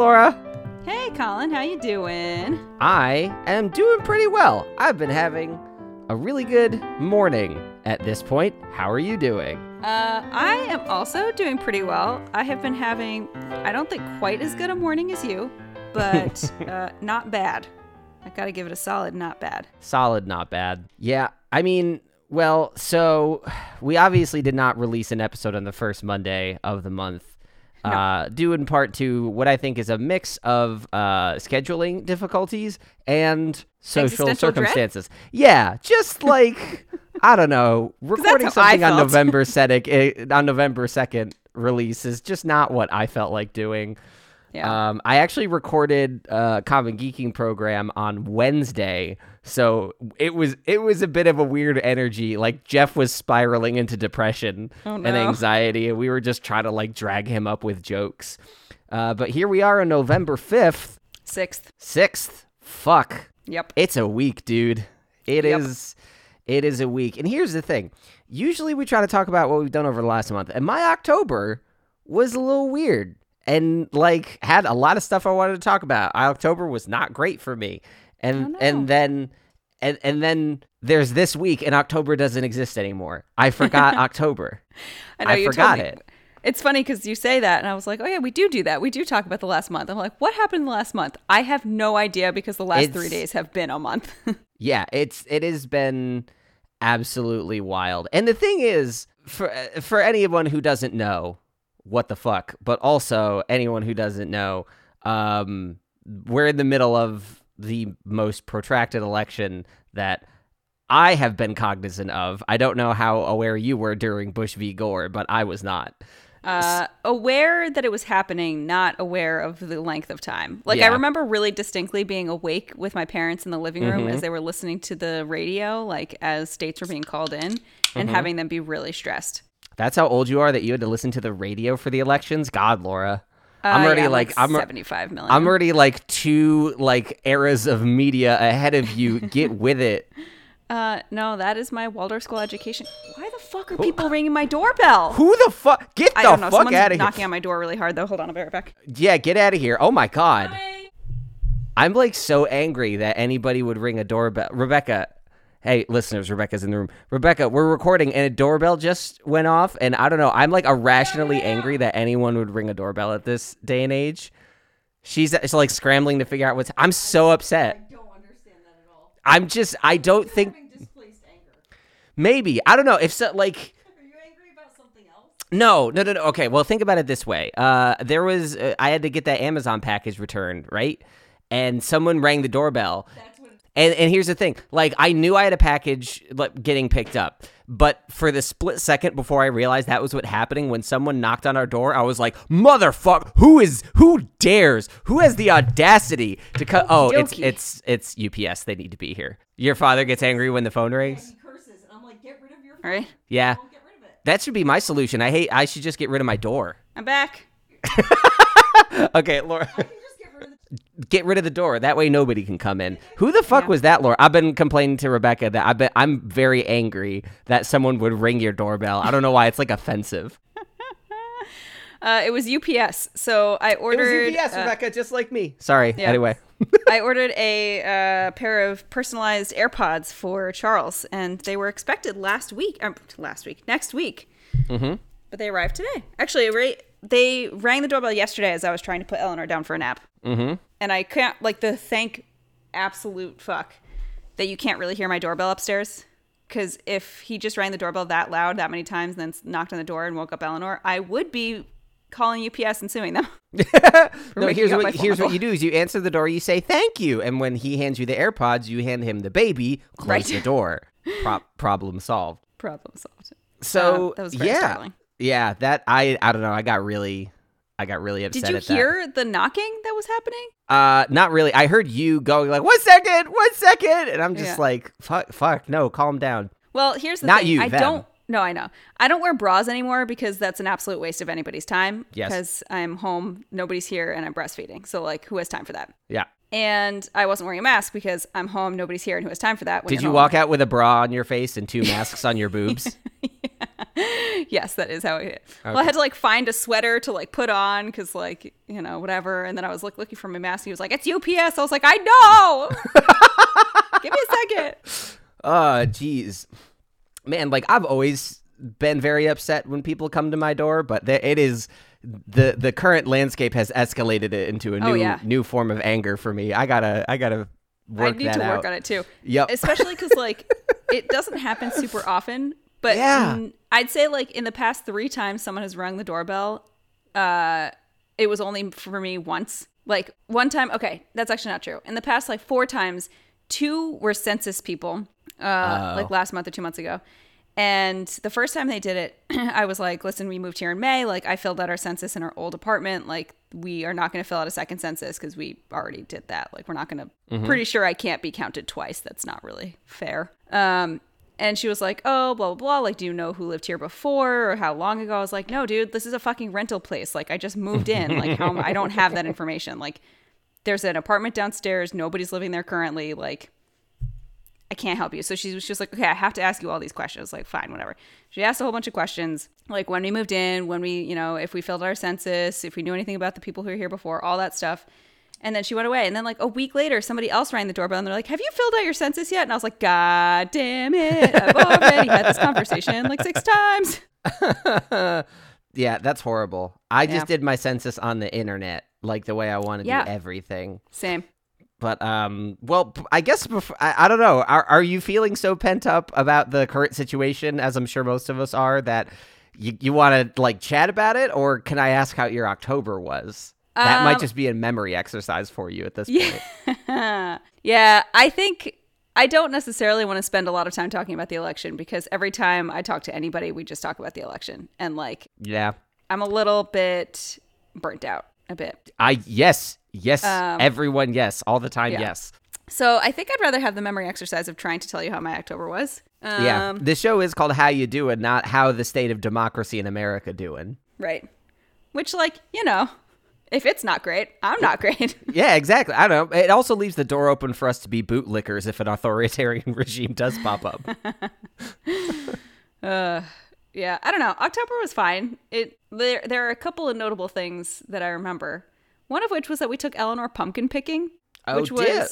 Laura. Hey, Colin, how you doing? I am doing pretty well. I've been having a really good morning at this point. How are you doing? Uh, I am also doing pretty well. I have been having, I don't think quite as good a morning as you, but uh, not bad. I gotta give it a solid not bad. Solid, not bad. Yeah, I mean, well, so we obviously did not release an episode on the first Monday of the month. Uh, due in part to what I think is a mix of uh, scheduling difficulties and social Existential dread? circumstances. Yeah, just like I don't know, recording something on. November second on November second release is just not what I felt like doing. Yeah. Um, I actually recorded a Common Geeking program on Wednesday, so it was it was a bit of a weird energy. Like Jeff was spiraling into depression Oh, and anxiety, and we were just trying to like drag him up with jokes. Uh, but here we are on November fifth, Sixth. sixth. Fuck, Yep. it's a week, dude. It is. Yep. It is a week. And here's the thing. Usually we try to talk about what we've done over the last month. And my October was a little weird and like had a lot of stuff I wanted to talk about. October was not great for me. And Oh, and then and and then there's this week and October doesn't exist anymore. I forgot October. I know I you forgot it. It's funny because you say that, and I was like, "Oh yeah, we do do that. We do talk about the last month." I'm like, "What happened in the last month?" I have no idea because the last three days have been a month. Yeah, it's it has been absolutely wild. And the thing is, for for anyone who doesn't know what the fuck, but also anyone who doesn't know, um, we're in the middle of the most protracted election that I have been cognizant of. I don't know how aware you were during Bush v. Gore, but I was not. uh, aware that it was happening, not aware of the length of time. Like I remember really distinctly being awake with my parents in the living room Mm-hmm. as they were listening to the radio, like as states were being called in, and Mm-hmm. having them be really stressed. That's how old you are that you had to listen to the radio for the elections. God, Laura, I'm Uh, already yeah, like, I'm seventy-five million. I'm already like two like eras of media ahead of you. Get with it. Uh, no, that is my Waldorf school education. Why the fuck are people ringing my doorbell? Who the fuck? Get I the don't know. fuck Someone's out of knocking here. on my door really hard though. Hold on, I'll be right back. Yeah, get out of here. Oh my god. I'm like so angry that anybody would ring a doorbell. Rebecca, hey, listeners, Rebecca's in the room. Rebecca, we're recording and a doorbell just went off. And I don't know. I'm like irrationally angry that anyone would ring a doorbell at this day and age. She's it's like scrambling to figure out what's. I'm so upset. I don't understand that at all. I'm just. I don't think. displaced anger. Maybe I don't know if so. Like Are you angry about something else? No, no, no, no. Okay, well, think about it this way. Uh, there was uh, I had to get that Amazon package returned, right? And someone rang the doorbell. That's. And and here's the thing. Like I knew I had a package like getting picked up, but for the split second before I realized that was what happening when someone knocked on our door, I was like, "Motherfuck, who is who dares? Who has the audacity to cut Oh, it's it's it's UPS. They need to be here. Your father gets angry when the phone rings? curses, and I'm like, get rid of your All right, Yeah. get rid of it. That should be my solution. I hate I should just get rid of my door. I'm back. Okay, Laura. You just get rid of the get rid of the door. That way nobody can come in. Who the fuck was that, Laura? I've been complaining to Rebecca that I bet I'm very angry that someone would ring your doorbell. I don't know why it's like offensive. Uh, it was UPS. So I ordered. uh, Rebecca, just like me. Sorry. Yeah. Anyway. I ordered a uh, pair of personalized AirPods for Charles, and they were expected last week. Um, last week, next week. Mm-hmm. But they arrived today. Actually, right, they rang the doorbell yesterday as I was trying to put Eleanor down for a nap. Mm-hmm. And I can't like the thank absolute fuck that you can't really hear my doorbell upstairs. Because if he just rang the doorbell that loud that many times, and then knocked on the door and woke up Eleanor, I would be calling UPS and suing them. No, here's what here's what you do is you answer the door, you say thank you, and when he hands you the AirPods, you hand him the baby, close Right. the door. Pro- problem solved. Problem solved. So that was very yeah, startling. Yeah. That I I don't know. I got really I got really upset. Did you at that. hear the knocking that was happening? Uh, not really. I heard you going like, "One second, one second. and I'm just Yeah. like, "Fuck, fuck, no, calm down." Well, here's the Not thing. you, I them. don't. No, I know. I don't wear bras anymore because that's an absolute waste of anybody's time. Yes. Because I'm home, nobody's here, and I'm breastfeeding. So like, who has time for that? Yeah. And I wasn't wearing a mask because I'm home, nobody's here, and who has time for that? Did you home? walk out with a bra on your face and two masks on your boobs? yes, that is how it hit. Well, I had to like find a sweater to like put on because like you know whatever, and then I was like looking for my mask. And he was like, "It's UPS." I was like, "I know." Give me a second. Uh, jeez, man. Like I've always been very upset when people come to my door, but there, it is the the current landscape has escalated it into a new Oh, yeah. new form of anger for me. I gotta I gotta work I need to out. work on it too. Yep. Especially because like it doesn't happen super often, but Yeah. mm, I'd say like in the past three times someone has rung the doorbell, uh, it was only for me once. Like one time, okay, that's actually not true. In the past like four times, two were census people, uh, Oh. like last month or two months ago. And the first time they did it, I was like, listen, we moved here in May. Like, I filled out our census in our old apartment. Like, we are not going to fill out a second census because we already did that. Like, we're not going to, pretty sure I can't be counted twice. That's not really fair. Um, and she was like, oh, blah, blah, blah. Like, do you know who lived here before or how long ago? I was like, no, dude, this is a fucking rental place. Like, I just moved in. Like, how I don't have that information. Like, there's an apartment downstairs. Nobody's living there currently. Like, I can't help you. So she was just like, okay, I have to ask you all these questions. Like, fine, whatever. She asked a whole bunch of questions, like when we moved in, when we, you know, if we filled our census, if we knew anything about the people who were here before, all that stuff. And then she went away. And then like a week later, somebody else rang the doorbell and they're like, have you filled out your census yet? And I was like, God damn it. I've already had this conversation like six times. yeah, that's horrible. I just Yeah. did my census on the internet, like the way I want to Yeah. do everything. Same. But um, well, I guess bef- I, I don't know. Are are you feeling so pent up about the current situation, as I'm sure most of us are, that you you want to like chat about it, or can I ask how your October was? That might Um, just be a memory exercise for you at this point. yeah, I think I don't necessarily want to spend a lot of time talking about the election because every time I talk to anybody, we just talk about the election. And like, Yeah. I'm a little bit burnt out a bit. I yes, yes, Um, everyone, yes, all the time, yeah. yes. So I think I'd rather have the memory exercise of trying to tell you how my October was. Um, yeah. The show is called How You Doing, not How the State of Democracy in America Doing. Right. Which, like, you know, if it's not great, I'm not great. Yeah, exactly. I don't know. It also leaves the door open for us to be bootlickers if an authoritarian regime does pop up. yeah, I don't know. October was fine. It there there are a couple of notable things that I remember. One of which was that we took Eleanor pumpkin picking, Oh, which was dear.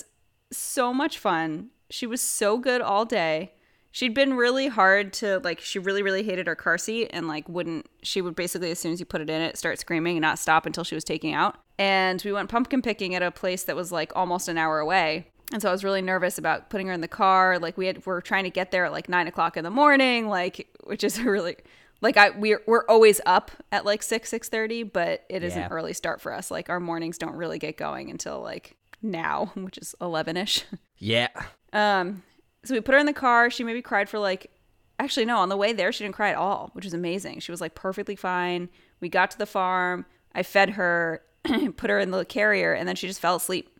so much fun. She was so good all day. She'd been really hard to like she really really hated her car seat and like wouldn't she would basically as soon as you put it in it start screaming and not stop until she was taking out. And we went pumpkin picking at a place that was like almost an hour away. And so I was really nervous about putting her in the car. Like we had we're trying to get there at like nine o'clock in the morning, like which is a really like I we're we're always up at like six, six thirty, but it is Yeah. an early start for us. Like our mornings don't really get going until like now, which is eleven ish. yeah. Um, so we put her in the car. She maybe cried for like, actually no, on the way there she didn't cry at all, which was amazing. She was like perfectly fine. We got to the farm. I fed her, put her in the carrier, and then she just fell asleep.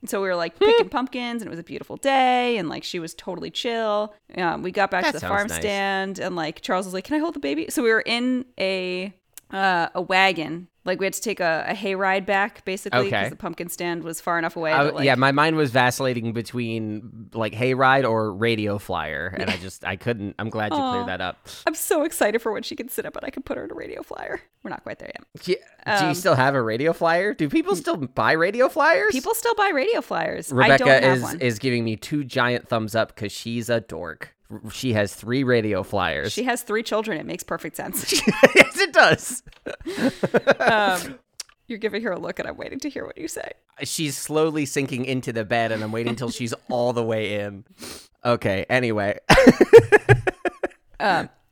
And so we were like picking pumpkins, and it was a beautiful day, and like she was totally chill. Um, we got back That to the sounds farm nice. stand, and like Charles was like, "Can I hold the baby?" So we were in a uh, a wagon. Like we had to take a, a hay ride back, basically, because Okay. the pumpkin stand was far enough away. I- that, like, yeah, my mind was vacillating between like hayride or radio flyer, and I just I couldn't. I'm glad you Aw. cleared that up. I'm so excited for when she can sit up and I can put her in a radio flyer. We're not quite there yet. Yeah. Do you still have a radio flyer? Do people still buy radio flyers? Um, People still buy radio flyers. I Rebecca don't have is one. is giving me two giant thumbs up because she's a dork. She has three radio flyers. she has three children. It makes perfect sense. yes, it does. um, you're giving her a look, and I'm waiting to hear what you say. She's slowly sinking into the bed, and I'm waiting until she's all the way in. Okay. Anyway,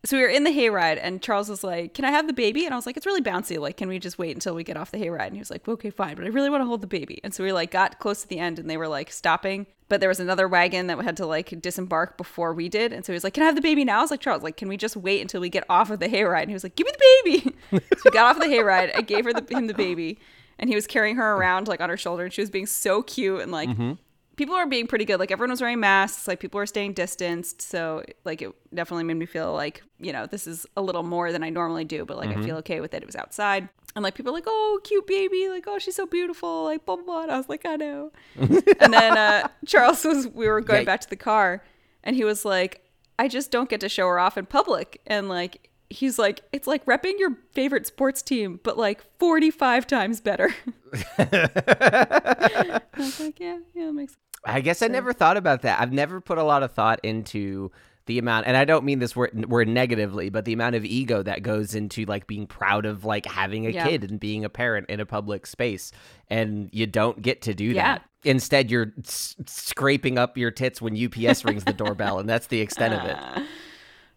So we were in the hayride, and Charles was like, "Can I have the baby?" And I was like, "It's really bouncy. Like, can we just wait until we get off the hayride?" And he was like, "Okay, fine, but I really want to hold the baby." And so we like got close to the end, and they were like stopping, but there was another wagon that had to like disembark before we did. And so he was like, "Can I have the baby now?" I was like, "Charles, like, can we just wait until we get off of the hayride?" And he was like, "Give me the baby." so we got off of the hayride. I gave her the, him the baby, and he was carrying her around like on her shoulder, and she was being so cute and like mm-hmm. People are being pretty good. Like everyone was wearing masks. Like people were staying distanced. So like it definitely made me feel like you know this is a little more than I normally do. But like I feel okay with it. It was outside. And like people like, oh, cute baby, like oh, she's so beautiful, like blah blah blah. And I was like, I know. and then uh, Charles was, we were going Yeah. back to the car, and he was like, I just don't get to show her off in public, and like he's like, it's like repping your favorite sports team, but like 45 times better. I was like, yeah, yeah, makes sense. I guess I never thought about that. I've never put a lot of thought into the amount, and I don't mean this word, word negatively, but the amount of ego that goes into like being proud of like having a Yeah. kid and being a parent in a public space, and you don't get to do Yeah. that. Instead, you're s- scraping up your tits when UPS rings the doorbell, and that's the extent of it. Ah.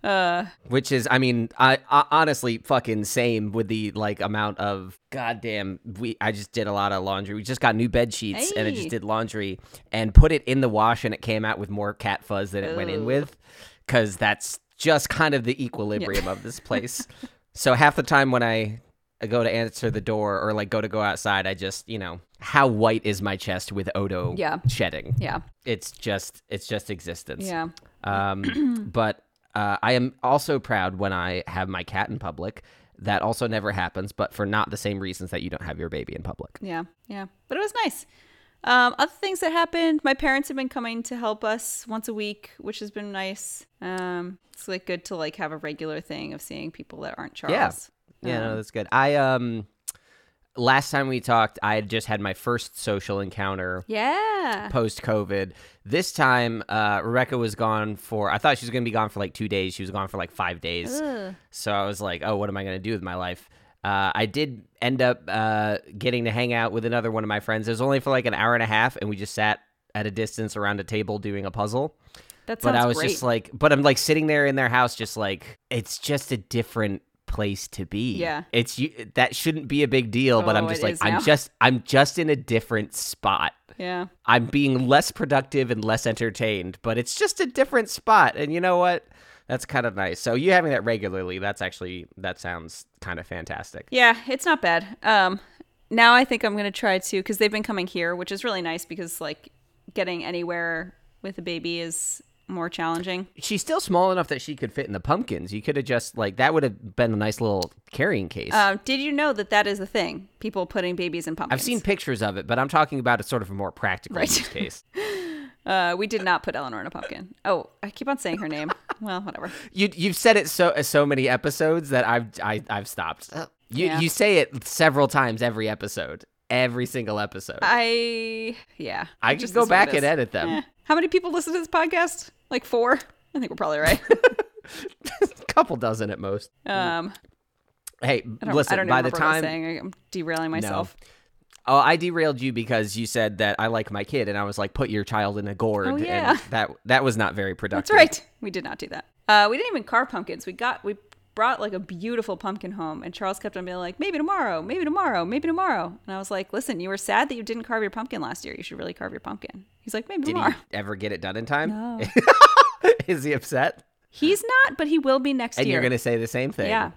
Uh, Which is, I mean, I, I honestly fucking same with the like amount of goddamn. We I just did a lot of laundry. We just got new bed sheets and I just did laundry and put it in the wash and it came out with more cat fuzz than it went in with, because that's just kind of the equilibrium of this place. so half the time when I I go to answer the door or like go to go outside, I just you know how white is my chest with Odo Yeah. shedding. yeah, It's just it's just existence. yeah. Um, but uh, I am also proud when I have my cat in public. That also never happens, but for not the same reasons that you don't have your baby in public. Yeah, yeah. But it was nice. Um, other things that happened, my parents have been coming to help us once a week, which has been nice. Um, it's like good to like have a regular thing of seeing people that aren't Charles. Yeah, no, Um, that's good. I um, last time we talked, I had just had my first social encounter Yeah. post COVID. This time, uh, Rebecca was gone for. I thought she was gonna be gone for like two days. She was gone for like five days. Ugh. So I was like, oh, what am I going to do with my life? Uh, I did end up uh, getting to hang out with another one of my friends. It was only for like an hour and a half, and we just sat at a distance around a table doing a puzzle. That sounds But I was great. just like, but I'm like sitting there in their house, just like, it's just a different place to be. Yeah. It's you. That shouldn't be a big deal, but I'm Oh, just like, I'm just, I'm just in a different spot. yeah. I'm being less productive and less entertained, but it's just a different spot. And you know what? That's kind of nice. So you having that regularly, that's actually that sounds kind of fantastic. Yeah, it's not bad. Um, now I think I'm gonna try to because they've been coming here, which is really nice because like getting anywhere with a baby is more challenging. She's still small enough that she could fit in the pumpkins. You could have just like that would have been a nice little carrying case. Um, did you know that that is a thing? People putting babies in pumpkins. I've seen pictures of it, but I'm talking about a sort of a more practical Right. use case. Uh, we did not put Eleanor in a pumpkin. Oh, I keep on saying her name. Well, whatever. You you've said it so so many episodes that I've I, I've stopped. You Yeah. you say it several times every episode, every single episode. I yeah. I just go back and edit them. Eh. How many people listen to this podcast? Like four. I think we're probably right. couple dozen at most. Um, Hey, I don't, listen. By the remember what I was time saying. I'm derailing myself. Oh, I derailed you because you said that I like my kid, and I was like, "Put your child in a gourd." Oh, yeah. and that that was not very productive. That's right. We did not do that. Uh, we didn't even carve pumpkins. We got we brought like a beautiful pumpkin home, and Charles kept on being like, maybe tomorrow, maybe tomorrow, maybe tomorrow. And I was like, listen, you were sad that you didn't carve your pumpkin last year. You should really carve your pumpkin. He's like, maybe Did tomorrow. he ever get it done in time? No. Is he upset? He's not, but he will be next And year. you're gonna say the same thing? Yeah.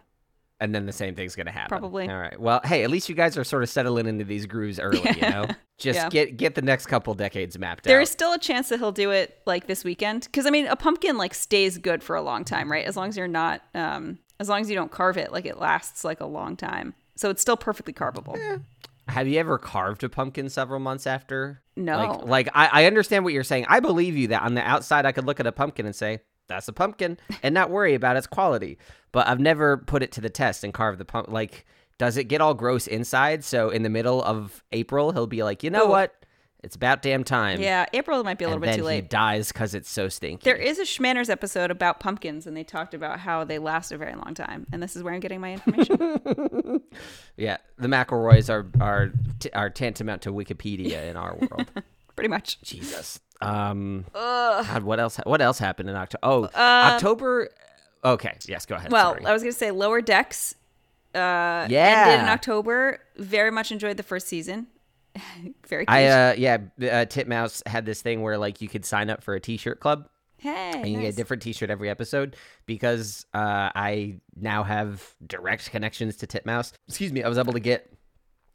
And then the same thing's gonna happen. Probably. All right. Well, hey, at least you guys are sort of settling into these grooves early. You know, just Yeah. get get the next couple decades mapped There out. is still a chance that he'll do it like this weekend. Because I mean, a pumpkin like stays good for a long time, right? As long as you're not, um, as long as you don't carve it, like it lasts like a long time. So it's still perfectly carvable. Have you ever carved a pumpkin several months after? No. Like, like I, I understand what you're saying. I believe you that on the outside I could look at a pumpkin and say, that's a pumpkin and not worry about its quality. But I've never put it to the test and carved the pump. Like, does it get all gross inside? So in the middle of April, he'll be like, you know Ooh. what? It's about damn time. Yeah, April might be a little and bit too he late. dies because it's so stinky. There is a Shmanners episode about pumpkins, and they talked about how they last a very long time. And this is where I'm getting my information. yeah, the McElroys are are t- are tantamount to Wikipedia in our world. Pretty much. Jesus. Um. God, what else? What else happened in October? Oh, October. Okay. Yes. Go ahead. Well, Sorry. I was going to say Lower Decks uh, Yeah. ended in October. Very much enjoyed the first season. very cute. I uh yeah, uh, Titmouse had this thing where like you could sign up for a T-shirt club hey, and you get a different T-shirt every episode because uh, I now have direct connections to Titmouse. Excuse me, I was able to get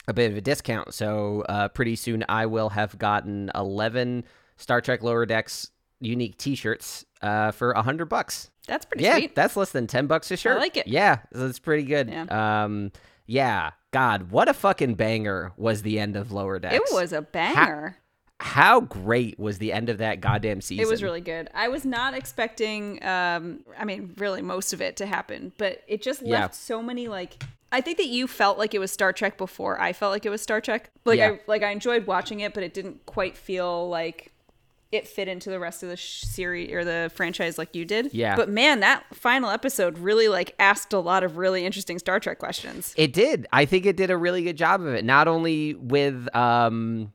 a bit of a discount, so uh, pretty soon I will have gotten eleven Star Trek Lower Decks unique T-shirts uh, for a hundred bucks. That's pretty yeah, sweet. that's less than ten bucks a shirt. I like it. Yeah, that's pretty good. Yeah. Um, yeah. God, what a fucking banger was the end of Lower Decks. It was a banger. how great was the end of that goddamn season? It was really good. I was not expecting um I mean really most of it to happen, but it just Yeah. left so many like I think that you felt like it was Star Trek before I felt like it was Star Trek. Like Yeah. I like I enjoyed watching it, but it didn't quite feel like it fit into the rest of the sh- series or the franchise like you did. Yeah. But man, that final episode really like asked a lot of really interesting Star Trek questions. It did. I think it did a really good job of it. Not only with um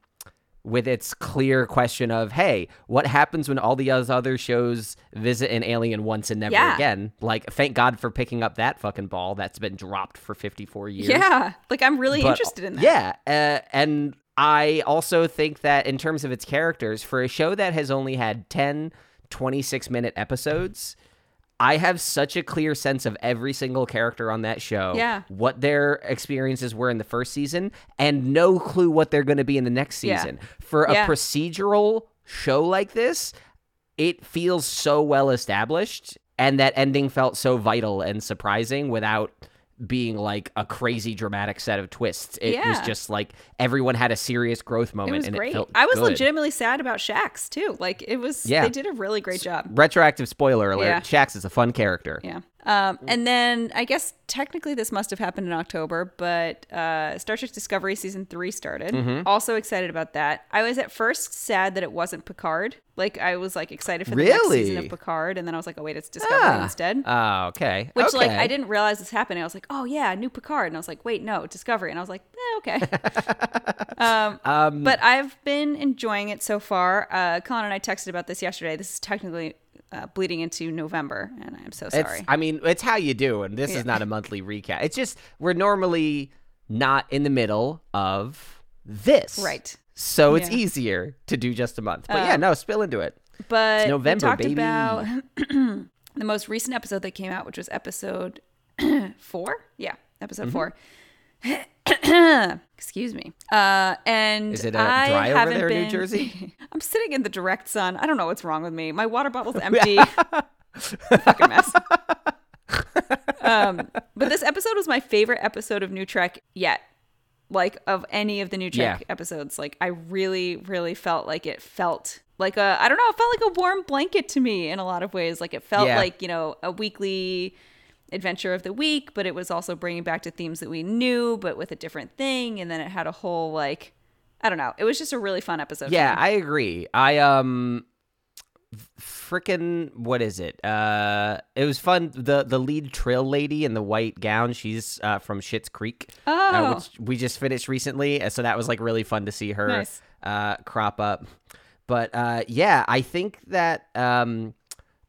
with its clear question of, hey, what happens when all the other shows visit an alien once and never Yeah. again? Like, thank God for picking up that fucking ball that's been dropped for 54 years. Yeah. Like I'm really But- interested in that. Yeah, uh, and I also think that in terms of its characters, for a show that has only had 10 26 minute episodes, I have such a clear sense of every single character on that show, Yeah. what their experiences were in the first season, and no clue what they're going to be in the next Yeah. season. For a Yeah. procedural show like this, it feels so well established, and that ending felt so vital and surprising without being like a crazy dramatic set of twists. It was just like everyone had a serious growth moment It was and great. it felt I was good. legitimately sad about Shax too. Like it was Yeah. they did a really great job. Retroactive spoiler alert. Yeah. Shax is a fun character. Yeah. Um, and then I guess technically this must have happened in October, but uh, Star Trek Discovery season three started. Mm-hmm. Also excited about that. I was at first sad that it wasn't Picard. Like I was like excited for the next season of Picard, and then I was like, oh wait, it's Discovery Ah. instead. Oh, okay. Which like I didn't realize this happening. I was like, oh yeah, new Picard, and I was like, wait, no, Discovery, and I was like, eh, okay. um, Um, but I've been enjoying it so far. Uh, Colin and I texted about this yesterday. This is technically uh, bleeding into November, and I'm so It's, sorry. I mean, it's how you do, and this Yeah. is not a monthly recap. It's just we're normally not in the middle of this, Right. So it's Yeah. easier to do just a month. But Um, yeah, no, spill into it. But November, we talked baby. about the most recent episode that came out, which was episode four. Yeah, episode Mm-hmm. four. Excuse me. Uh, and Is it, uh, I dry over there in New been- Jersey? I'm sitting in the direct sun. I don't know what's wrong with me. My water bottle's empty. Fucking mess. um, but this episode was my favorite episode of New Trek yet. Like of any of the New Trek Yeah. episodes. Like I really, really felt like it felt like a I don't know, it felt like a warm blanket to me in a lot of ways. Like it felt Yeah. like, you know, a weekly adventure of the week, but it was also bringing back to themes that we knew, but with a different thing. And then it had a whole like, I don't know. It was just a really fun episode. for Yeah. I agree. I um freaking what is it? Uh it was fun the the lead Trill lady in the white gown, she's uh from Schitt's Creek. Uh, Oh. which we just finished recently, uh, so that was like really fun to see her Nice. uh crop up. But uh yeah, I think that um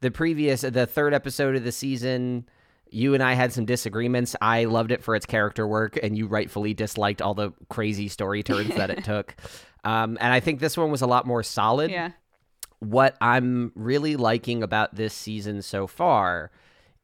the previous the third episode of the season you and I had some disagreements. I loved it for its character work, and you rightfully disliked all the crazy story turns that it took. Um, and I think this one was a lot more solid yeah. what I'm really liking about this season so far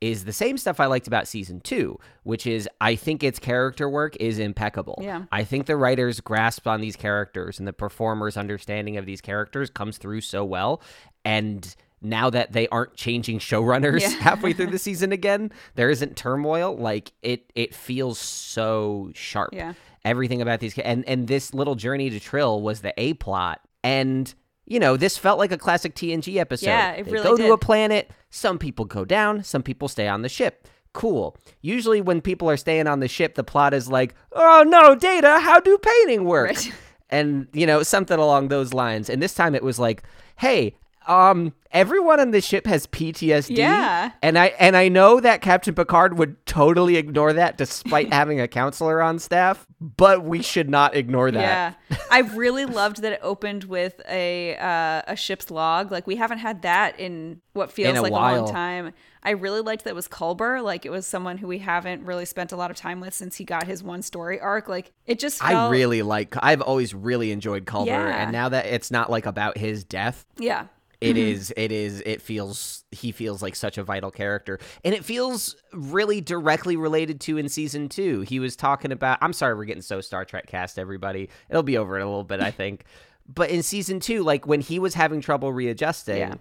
is the same stuff I liked about season two, which is I think its character work is impeccable. Yeah. I think the writers' grasp on these characters and the performers' understanding of these characters comes through so well. And now that they aren't changing showrunners Yeah. halfway through the season again, there isn't turmoil. Like it, it feels so sharp Yeah. everything about these and and this little journey to Trill was the A plot and you know this felt like a classic TNG episode. Yeah, it they really go to a planet, some people go down, some people stay on the ship. Cool. Usually when people are staying on the ship, the plot is like, "Oh no, Data, how do painting work?" Right. And you know, something along those lines. And this time it was like, "Hey, um everyone on the ship has PTSD." Yeah. And I and I know that Captain Picard would totally ignore that despite having a counselor on staff, but we should not ignore that. Yeah, I really loved that it opened with a uh, a ship's log. Like we haven't had that in what feels In a like a long time. I really liked that it was Culber. Like it was someone who we haven't really spent a lot of time with since he got his one story arc. Like it just felt, I really like I've always really enjoyed Culber Yeah. and now that it's not like about his death, yeah it Mm-hmm. is it is it feels he feels like such a vital character and it feels really directly related to in season 2. He was talking about I'm sorry we're getting so Star Trek cast everybody. It'll be over in a little bit I think. But in season 2 like when he was having trouble readjusting Yeah.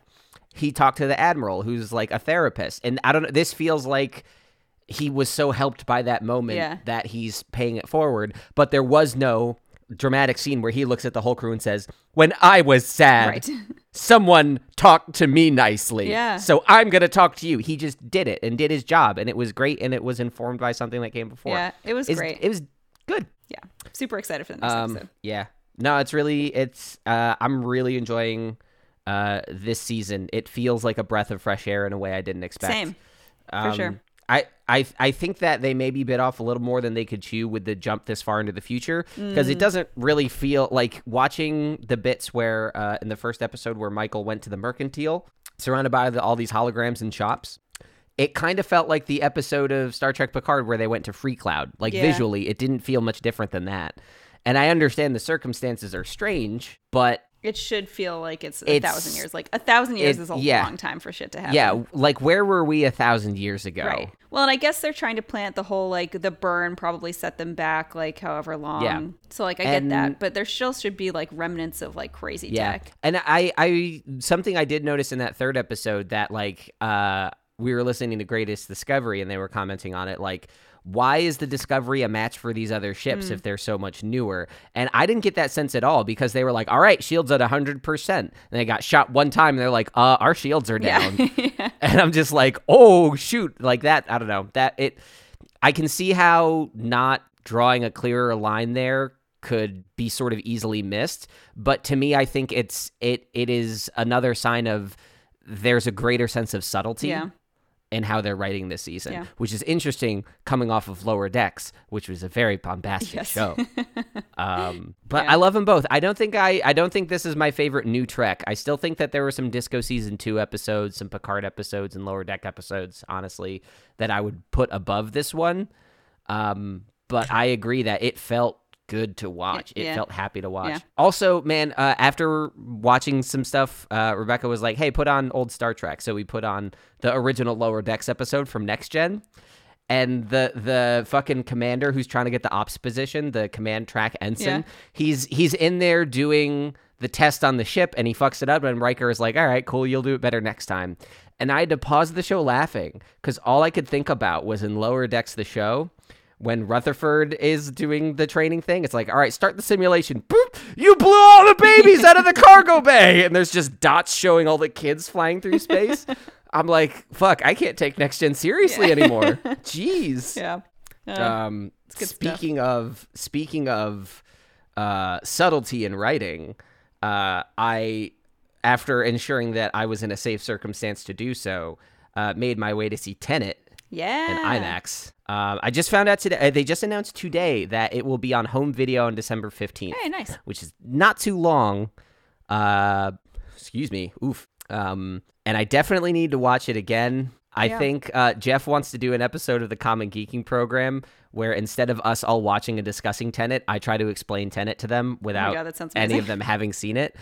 he talked to the admiral who's like a therapist and i don't know this feels like he was so helped by that moment Yeah. that he's paying it forward but there was no dramatic scene where he looks at the whole crew and says, "When I was sad, Right. someone talked to me nicely. Yeah. So I'm going to talk to you." He just did it and did his job and it was great and it was informed by something that came before. Yeah, it was It's- great. It was good. yeah, super excited for the next Um, episode. yeah. No, it's really it's uh I'm really enjoying uh this season. It feels like a breath of fresh air in a way I didn't expect. Same. Um, sure. I, I I think that they maybe bit off a little more than they could chew with the jump this far into the future because Mm. it doesn't really feel like watching the bits where uh, in the first episode where Michael went to the mercantile surrounded by the, all these holograms and shops. It kind of felt like the episode of Star Trek Picard where they went to Freecloud. Like Yeah. visually, it didn't feel much different than that. And I understand the circumstances are strange, but It should feel like it's a thousand years. Like a thousand years it- is a yeah. long time for shit to happen. yeah, like where were we a thousand years ago? Right. Well, and I guess they're trying to plant the whole like the burn probably set them back like however long. Yeah. So like I get that, but there still should be like remnants of like crazy yeah tech. and i i something i did notice in that third episode that like uh we were listening to greatest discovery and they were commenting on it like why is the discovery a match for these other ships Hmm. if they're so much newer and i didn't get that sense at all because they were like all right shields at 100% and they got shot one time and they're like uh our shields are down yeah. and I'm just like, oh shoot, like that. I don't know that it. I can see how not drawing a clearer line there could be sort of easily missed, but to me, I think it's it it is another sign of there's a greater sense of subtlety Yeah. In how they're writing this season, Yeah. which is interesting coming off of Lower Decks, which was a very bombastic Yes. show. um, but Yeah. I love them both. I don't think I I don't think this is my favorite new Trek. I still think that there were some Disco season two episodes, some Picard episodes, and Lower Deck episodes. Honestly, that I would put above this one. Um, but I agree that it felt good to watch. It yeah. felt happy to watch. Yeah. Also, man, uh, after watching some stuff, uh, Rebecca was like, "Hey, put on old Star Trek." So we put on the original Lower Decks episode from Next Gen and the the fucking commander who's trying to get the ops position, the command track ensign, Yeah. he's he's in there doing the test on the ship and he fucks it up and Riker is like, "All right, cool, you'll do it better next time." And I had to pause the show laughing cuz all I could think about was in Lower Decks the show when Rutherford is doing the training thing, it's like, all right, start the simulation. Boop! You blew all the babies out of the cargo bay, and there's just dots showing all the kids flying through space. I'm like, fuck, I can't take next gen seriously anymore. Jeez. Yeah. Uh, Um, good stuff. speaking of speaking of uh, subtlety in writing, uh, I after ensuring that I was in a safe circumstance to do so, uh, made my way to see Tenet yeah. in IMAX. Um, I just found out today. uh, They just announced today that it will be on home video on December fifteenth, Hey, nice. which is not too long. Uh, excuse me. Oof. Um, and I definitely need to watch it again. I Yeah. think uh, Jeff wants to do an episode of the Common Geeking program where instead of us all watching and discussing Tenet, I try to explain Tenet to them without Oh God, any of them having seen it.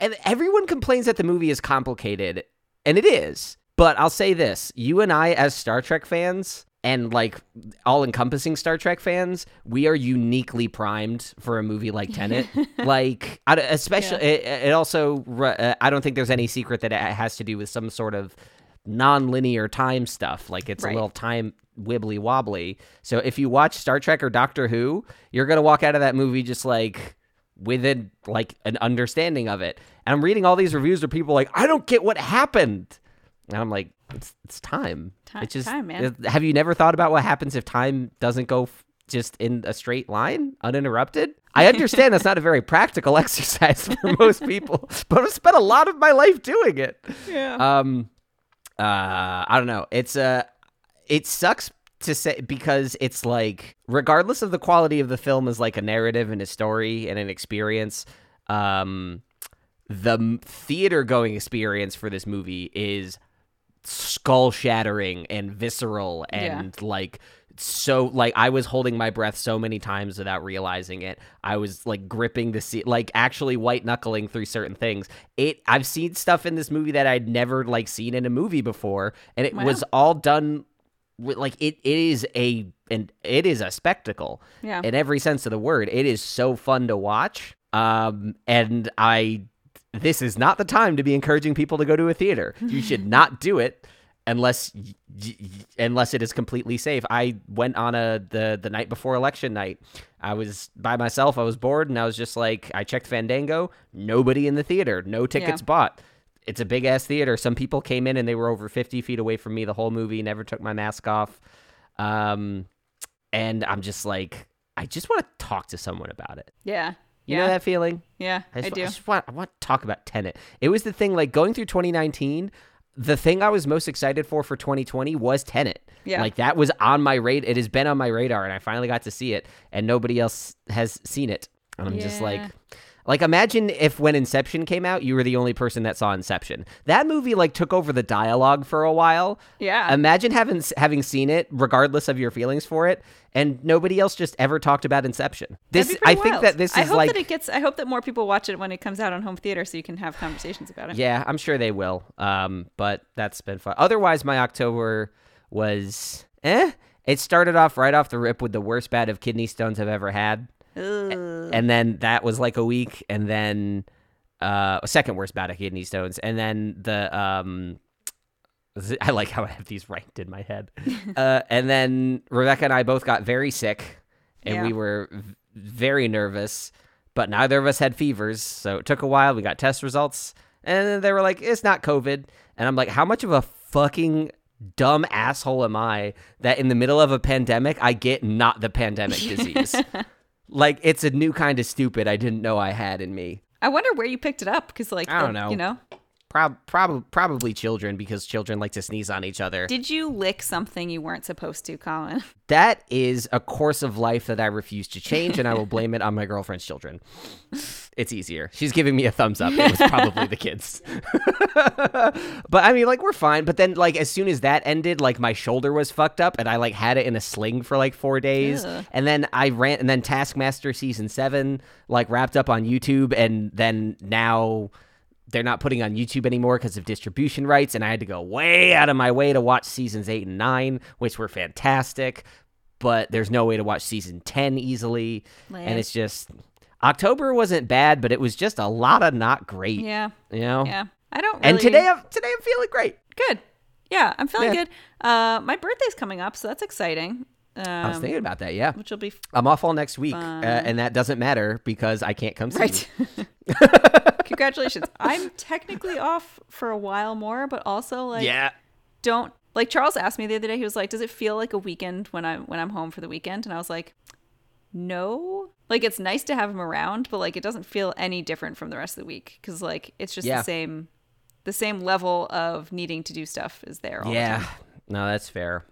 And everyone complains that the movie is complicated, and it is. But I'll say this you and I, as Star Trek fans, and like all encompassing Star Trek fans, we are uniquely primed for a movie like Tenet. like, I- especially, it, it also, uh, I don't think there's any secret that it has to do with some sort of non-linear time stuff. Like it's Right. a little time wibbly wobbly. So if you watch star trek or doctor who you're gonna walk out of that movie just like with a, like an understanding of it. And i'm reading all these reviews where people are like i don't get what happened and i'm like it's, it's time Ti- it's just time, man. have you never thought about what happens if time doesn't go f- just in a straight line uninterrupted i understand that's not a very practical exercise for most people but i've spent a lot of my life doing it Yeah. um uh i don't know it's uh it sucks to say because it's like regardless of the quality of the film as like a narrative and a story and an experience um the theater going experience for this movie is skull shattering and visceral Yeah. and like so like I was holding my breath so many times without realizing it. I was like gripping the seat, like actually white knuckling through certain things. It I've seen stuff in this movie that I'd never like seen in a movie before, and it Wow. was all done with like it. It is a and it is a spectacle yeah. in every sense of the word. It is so fun to watch. Um, and I, this is not the time to be encouraging people to go to a theater. You should not do it. unless unless it is completely safe. I went on a the the night before election night. I was by myself. I was bored, and I was just like, I checked Fandango. Nobody in the theater. No tickets Yeah. bought. It's a big ass theater. Some people came in and they were over fifty feet away from me the whole movie. Never took my mask off. Um, and I'm just like, I just want to talk to someone about it. Yeah. You yeah. know that feeling? yeah. I, just, do. just want, I want to talk about Tenet. It was the thing, like going through 2019. The thing I was most excited for for 2020 was Tenet. Yeah. Like that was on my radar. It has been on my radar, and I finally got to see it, and nobody else has seen it. And I'm just like, Yeah. Like imagine if when Inception came out, you were the only person that saw Inception. That movie like took over the dialogue for a while. Yeah. Imagine having having seen it, regardless of your feelings for it, and nobody else just ever talked about Inception. This I pretty think that this I is hope like that it gets. I hope that more people watch it when it comes out on home theater, so you can have conversations about it. Yeah, I'm sure they will. Um, but that's been fun. Otherwise, my October was eh. It started off right off the rip with the worst bout of kidney stones I've ever had, And then that was like a week, and then uh, second worst bout of kidney stones, and then the um. I like how I have these ranked in my head. uh, and then Rebecca and I both got very sick, and Yeah. we were v- very nervous, but neither of us had fevers. So it took a while. We got test results, and they were like, it's not COVID. And I'm like, how much of a fucking dumb asshole am I that in the middle of a pandemic, I get not the pandemic disease? Like, it's a new kind of stupid I didn't know I had in me. I wonder where you picked it up because, like, I don't know. You know, Prob- prob- probably children because children like to sneeze on each other. did you lick something you weren't supposed to, Colin? That is a course of life that I refuse to change, and I will blame it on my girlfriend's children. It's easier. She's giving me a thumbs up. It was probably the kids. but I mean, like, we're fine. But then, like, as soon as that ended, like, my shoulder was fucked up, and I, like, had it in a sling for, like, four days. Ugh. And then I ran, and then Taskmaster season seven, like, wrapped up on YouTube, and then now they're not putting on YouTube anymore because of distribution rights, and I had to go way out of my way to watch seasons eight and nine, which were fantastic. But there's no way to watch season ten easily, Lame. and it's just October wasn't bad, but it was just a lot of not great. Yeah. you know. Yeah. I don't. Really... And today, I'm today I'm feeling great. good. Yeah, I'm feeling Yeah. good. Uh, my birthday's coming up, so that's exciting. Um, I was thinking about that. Yeah, which will be f- I'm off all next week, uh, and that doesn't matter because I can't come see right. you. Congratulations. I'm technically off for a while more, but also like yeah, don't like Charles asked me the other day. He was like, "Does it feel like a weekend when I'm when I'm home for the weekend?" And I was like, "No." Like it's nice to have him around, but like it doesn't feel any different from the rest of the week because like it's just Yeah. the same, the same level of needing to do stuff is there. All the yeah. time. No, that's fair.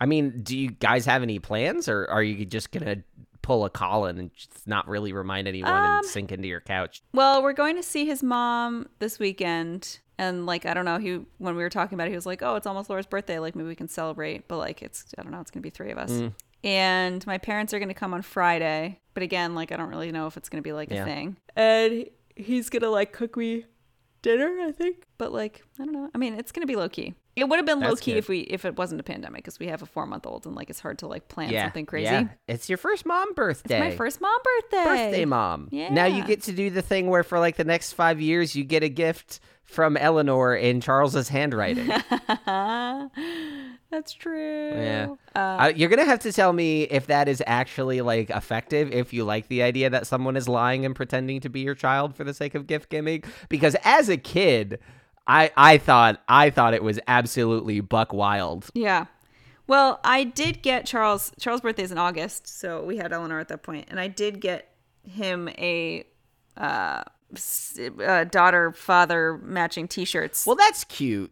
I mean, do you guys have any plans, or are you just gonna pull a Colin and just not really remind anyone Um, and sink into your couch? Well, we're going to see his mom this weekend. And like I don't know, he when we were talking about it, he was like, "Oh, it's almost Laura's birthday. Like maybe we can celebrate." But like it's I don't know, it's gonna be three of us. Mm. And my parents are gonna come on Friday. But again, like I don't really know if it's gonna be like Yeah. a thing. And he's gonna like cook me dinner, I think. But like I don't know. I mean, it's gonna be low key. It would have been low key good. if we if it wasn't a pandemic because we have a four month old and like it's hard to like plan yeah, something crazy. Yeah. It's your first mom birthday. It's my first mom birthday. birthday mom. Yeah. Now you get to do the thing where for like the next five years you get a gift from Eleanor in Charles's handwriting. That's true. Yeah. Uh, Uh, you're gonna have to tell me if that is actually like effective. If you like the idea that someone is lying and pretending to be your child for the sake of gift giving, because as a kid, I I thought I thought it was absolutely buck wild. yeah. Well, I did get Charles. Charles' birthday is in August, so we had Eleanor at that point, and I did get him a uh, uh daughter father matching T-shirts. Well, that's cute.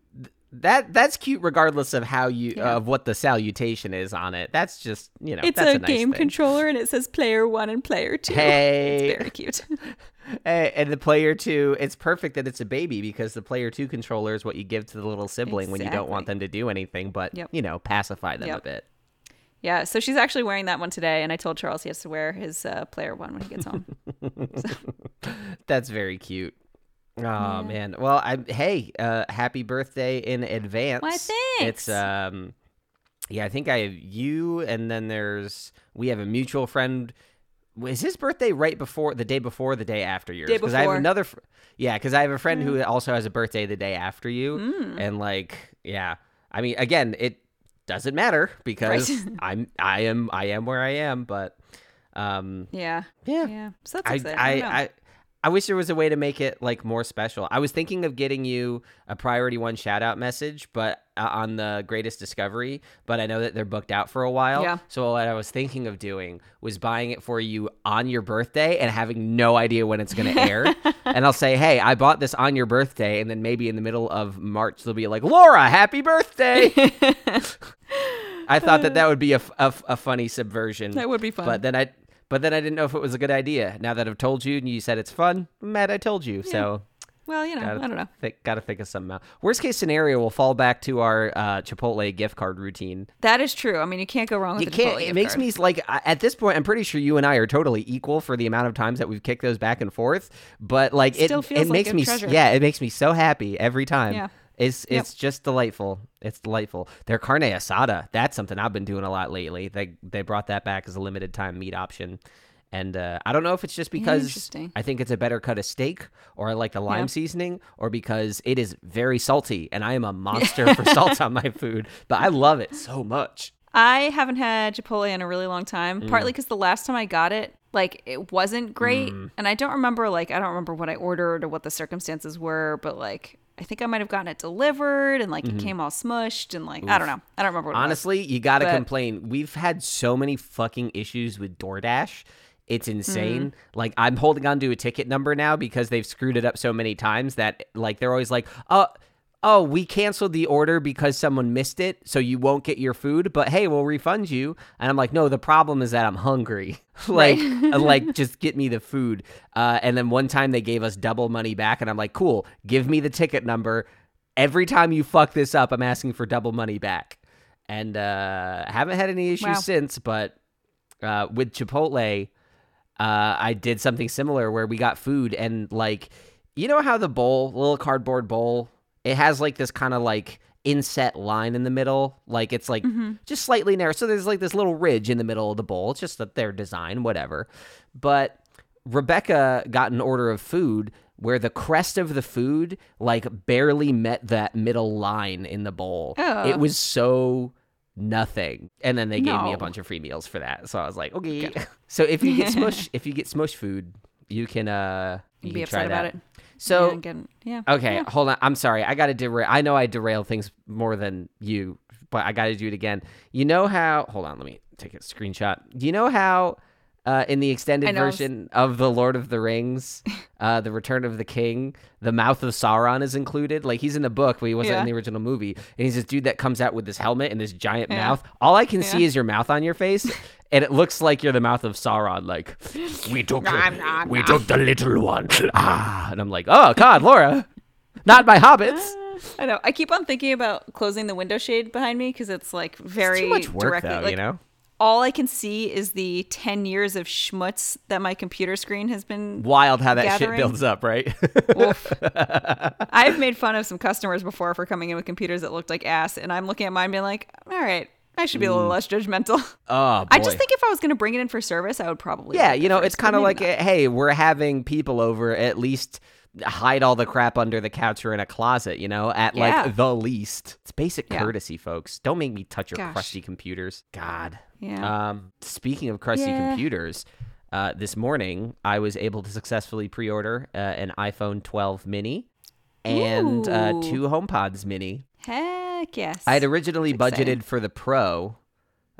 That that's cute, regardless of how you Yeah. of what the salutation is on it. That's just you know. it's that's a, a, nice game thing. controller, and it says player one and player two. Hey. it's very cute. And the player two, it's perfect that it's a baby because the player two controller is what you give to the little sibling when you don't want them to do anything, but Yep. you know, pacify them a bit. yeah, so she's actually wearing that one today, and I told Charles he has to wear his uh, player one when he gets home. That's very cute. Oh man. Well, I hey, uh happy birthday in advance. Why, thanks. It's um yeah, I think I have you and then there's we have a mutual friend is his birthday right before the day before or the day after yours? Day I have another fr- Yeah, cuz I have a friend who also has a birthday the day after you Mm. and like yeah, I mean, again, it doesn't matter because Right. I'm I am I am where I am, but um Yeah. yeah. Yeah. So that's I exciting. I, don't. I I wish there was a way to make it like more special. I was thinking of getting you a priority one shout out message, but uh, on the greatest discovery, but I know that they're booked out for a while. Yeah. So what I was thinking of doing was buying it for you on your birthday and having no idea when it's going to air. and I'll say, "Hey, I bought this on your birthday," and then maybe in the middle of March they'll be like, "Laura, happy birthday!" I thought that that would be a, f- a f- a funny subversion. That would be fun. But then I but then I didn't know if it was a good idea. Now that I've told you and you said it's fun, I'm mad I told you. So well, you know, gotta I don't know. Think, gotta think of something out. Worst case scenario, we'll fall back to our uh, Chipotle gift card routine. That is true. I mean, you can't go wrong with You the can't. Chipotle It makes card. me like at this point. I'm pretty sure you and I are totally equal for the amount of times that we've kicked those back and forth. But like Still it, feels it like makes me. treasure. Yeah, it makes me so happy every time. Yeah. It's Yep. it's just delightful. It's delightful. Their carne asada. That's something I've been doing a lot lately. They they brought that back as a limited time meat option. And uh, I don't know if it's just because. I think it's a better cut of steak, or I like the lime Yeah. seasoning, or because it is very salty, and I am a monster for salt on my food. But I love it so much. I haven't had Chipotle in a really long time, Mm. partly because the last time I got it, like it wasn't great, Mm. and I don't remember like I don't remember what I ordered or what the circumstances were, but like I think I might have gotten it delivered and like Mm-hmm. it came all smushed and like I don't know, I don't remember what it was. Honestly, you got to But- complain. We've had so many fucking issues with DoorDash. It's insane. Like I'm holding on to a ticket number now because they've screwed it up so many times that like they're always like, "Oh, oh, we canceled the order because someone missed it, so you won't get your food, but hey, we'll refund you." And I'm like, "No, the problem is that I'm hungry." like like just get me the food. Uh, and then one time they gave us double money back and I'm like, "Cool, give me the ticket number." Every time you fuck this up, I'm asking for double money back. And uh haven't had any issues Wow. since, but uh with Chipotle, uh, I did something similar where we got food and like, you know how the bowl, little cardboard bowl, it has like this kind of like inset line in the middle, like it's like just slightly narrow. So there's like this little ridge in the middle of the bowl. It's just that their design, whatever. But Rebecca got an order of food where the crest of the food like barely met that middle line in the bowl. Oh. It was so nothing. And then they gave me a bunch of free meals for that. So I was like, okay. so if you get smush if you get smush food, you can uh you be can try upset about it. So yeah, again, yeah. Okay, Yeah. hold on. I'm sorry. I got to derail. I know I derail things more than you, but I got to do it again. You know how? Hold on. Let me take a screenshot. Do you know how? Uh, in the extended version of the Lord of the Rings, uh, the Return of the King, the mouth of Sauron is included. Like he's in the book, but he wasn't in the original movie. And he's this dude that comes out with this helmet and this giant Yeah. mouth. All I can see is your mouth on your face, and it looks like you're the mouth of Sauron. Like we took, we took the little one. Ah, and I'm like, oh God, Laura, not my hobbits. I know. I keep on thinking about closing the window shade behind me because it's like very Too much work, directly. though. like, you know, all I can see is the ten years of schmutz that my computer screen has been. wild how that shit builds up, right? I've made fun of some customers before for coming in with computers that looked like ass, and I'm looking at mine being like, all right, I should be a little less judgmental. oh, boy. I just think if I was going to bring it in for service, I would probably. yeah, you know, it's kind of like, not. hey, we're having people over. At least hide all the crap under the couch or in a closet. You know, at Yeah. like the least, it's basic Yeah. courtesy, folks. Don't make me touch your Gosh. crusty computers. God. Yeah. Um, speaking of crusty Yeah. computers. Uh, this morning, I was able to successfully pre-order uh, an iPhone 12 mini and uh, Ooh. two HomePods mini. Heck yes. I had originally That's budgeted for the Pro,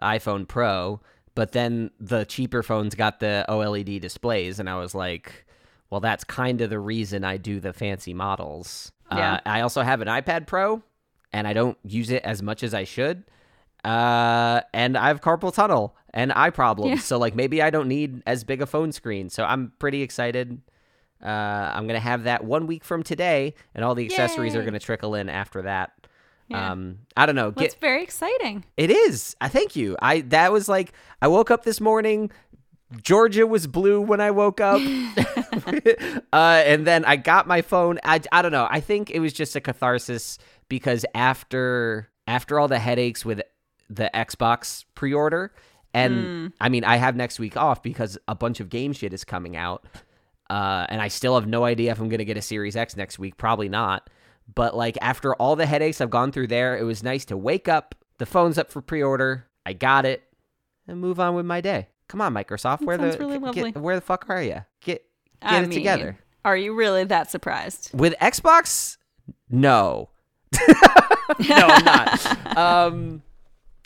iPhone Pro, but then the cheaper phones got the OLED displays, and I was like, well, that's kind of the reason I do the fancy models. Yeah. Uh, I also have an iPad Pro, and I don't use it as much as I should. Uh, and I have carpal tunnel and eye problems, Yeah. so like maybe I don't need as big a phone screen. So I'm pretty excited. Uh, I'm gonna have that one week from today, and all the accessories are gonna trickle in after that. Yeah. Um, I don't know. Well, it's very exciting. it is. I thank you. I that was like I woke up this morning. Georgia was blue when I woke up, uh, and then I got my phone. I, I don't know. I think it was just a catharsis because after after all the headaches with the Xbox pre-order, and I mean I have next week off because a bunch of game shit is coming out, uh, and I still have no idea if I'm gonna get a Series X next week. Probably not. But like after all the headaches I've gone through there, it was nice to wake up, the phone's up for pre-order, I got it, and move on with my day. Come on, Microsoft, where the really get- where the fuck are you? Get get I it mean, together. Are you really that surprised? With Xbox, no. no, I'm not. Um,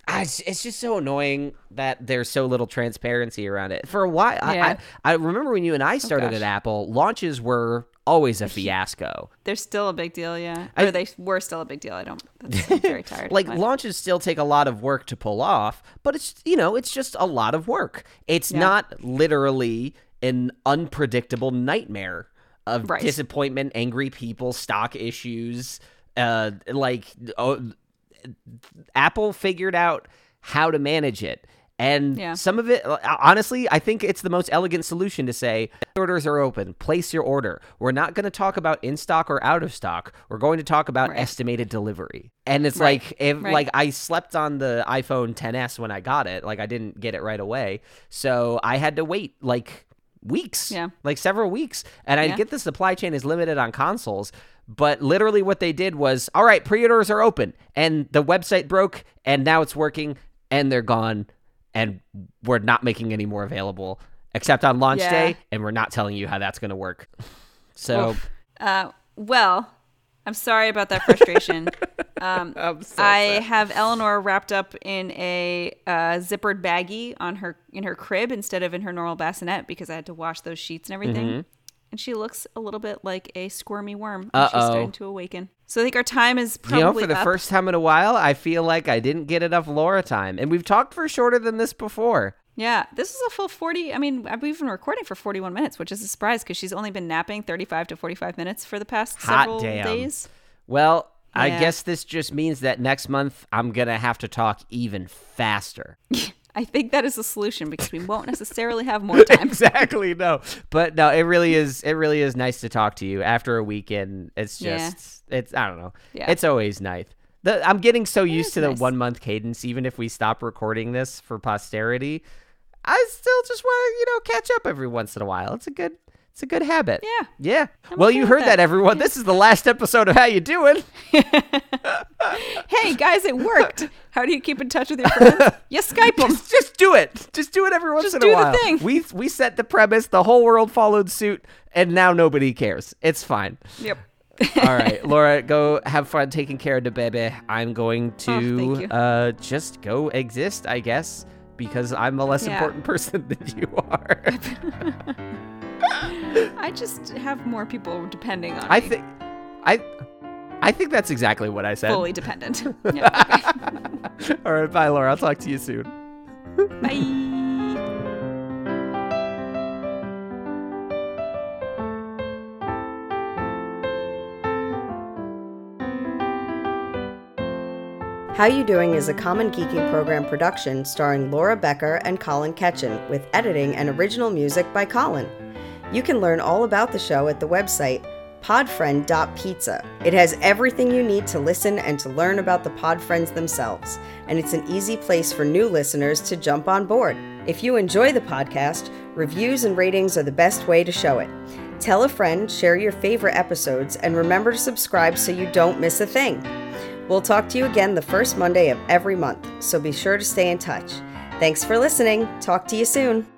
I, it's just so annoying that there's so little transparency around it. For a while, I, Yeah. I, I remember when you and I started gosh. at Apple, launches were always a fiasco. They're still a big deal, yeah. I- or they were still a big deal. I don't. That's, I'm very tired. Like launches still take a lot of work to pull off, but it's you know it's just a lot of work. It's Yeah. not literally an unpredictable nightmare of Right. disappointment, angry people, stock issues. Uh, like oh, Apple figured out how to manage it. And Yeah. some of it, uh, honestly, I think it's the most elegant solution to say orders are open. Place your order. We're not going to talk about in stock or out of stock. We're going to talk about Right. estimated delivery. And it's Right. like if Right. like I slept on the iPhone 10s when I got it. Like I didn't get it right away, so I had to wait like weeks. Yeah. like several weeks. And I Yeah. get the supply chain is limited on consoles. But literally, what they did was, all right, pre-orders are open, and the website broke, and now it's working, and they're gone, and we're not making any more available except on launch Yeah. day, and we're not telling you how that's going to work. So Uh, well, I'm sorry about that frustration. Um, so I sad. have Eleanor wrapped up in a uh, zippered baggie on her in her crib instead of in her normal bassinet because I had to wash those sheets and everything. Mm-hmm. And she looks a little bit like a squirmy worm. and Uh-oh. She's starting to awaken. So I think our time is you know, for the up. first time in a while, I feel like I didn't get enough Laura time, and we've talked for shorter than this before. Yeah, this is a full 40. I mean, uh, we've been recording for 41 minutes, which is a surprise because she's only been napping 35 to 45 minutes for the past Hot several damn. days. Well, I guess this just means that next month I'm gonna have to talk even faster. I think that is the solution because we won't necessarily have more time. exactly no but no it really is it really is nice to talk to you after a weekend it's Yeah. just it's i don't know Yeah. it's always nice the, i'm getting so used is to the one month cadence even if we stop recording this for posterity i still just want to you know catch up every once in a while it's a good it's a good habit Yeah. yeah well okay you heard that. that, everyone this is the last episode of how you doing Hey guys, it worked. How do you keep in touch with your friends? you Skype them. just, just do it. Just do it every once Just in do a the while. thing. We we set the premise. The whole world followed suit, and now nobody cares. It's fine. Yep. All right, Laura, go have fun taking care of the baby. I'm going Oh, to you. uh, just go exist, I guess, because I'm a less Yeah. important person than you are. I just have more people depending on I me. think, I, I think that's exactly what I said. fully dependent. Yep, okay. All right, bye, Laura. I'll talk to you soon. Bye. How You Doing is a Common Geeking Program production starring Laura Becker and Colin Ketchen, with editing and original music by Colin. You can learn all about the show at the website podfriend.pizza. It has everything you need to listen and to learn about the Podfriends themselves, and it's an easy place for new listeners to jump on board. If you enjoy the podcast, reviews and ratings are the best way to show it. Tell a friend, share your favorite episodes, and remember to subscribe so you don't miss a thing. We'll talk to you again the first Monday of every month, so be sure to stay in touch. Thanks for listening. Talk to you soon.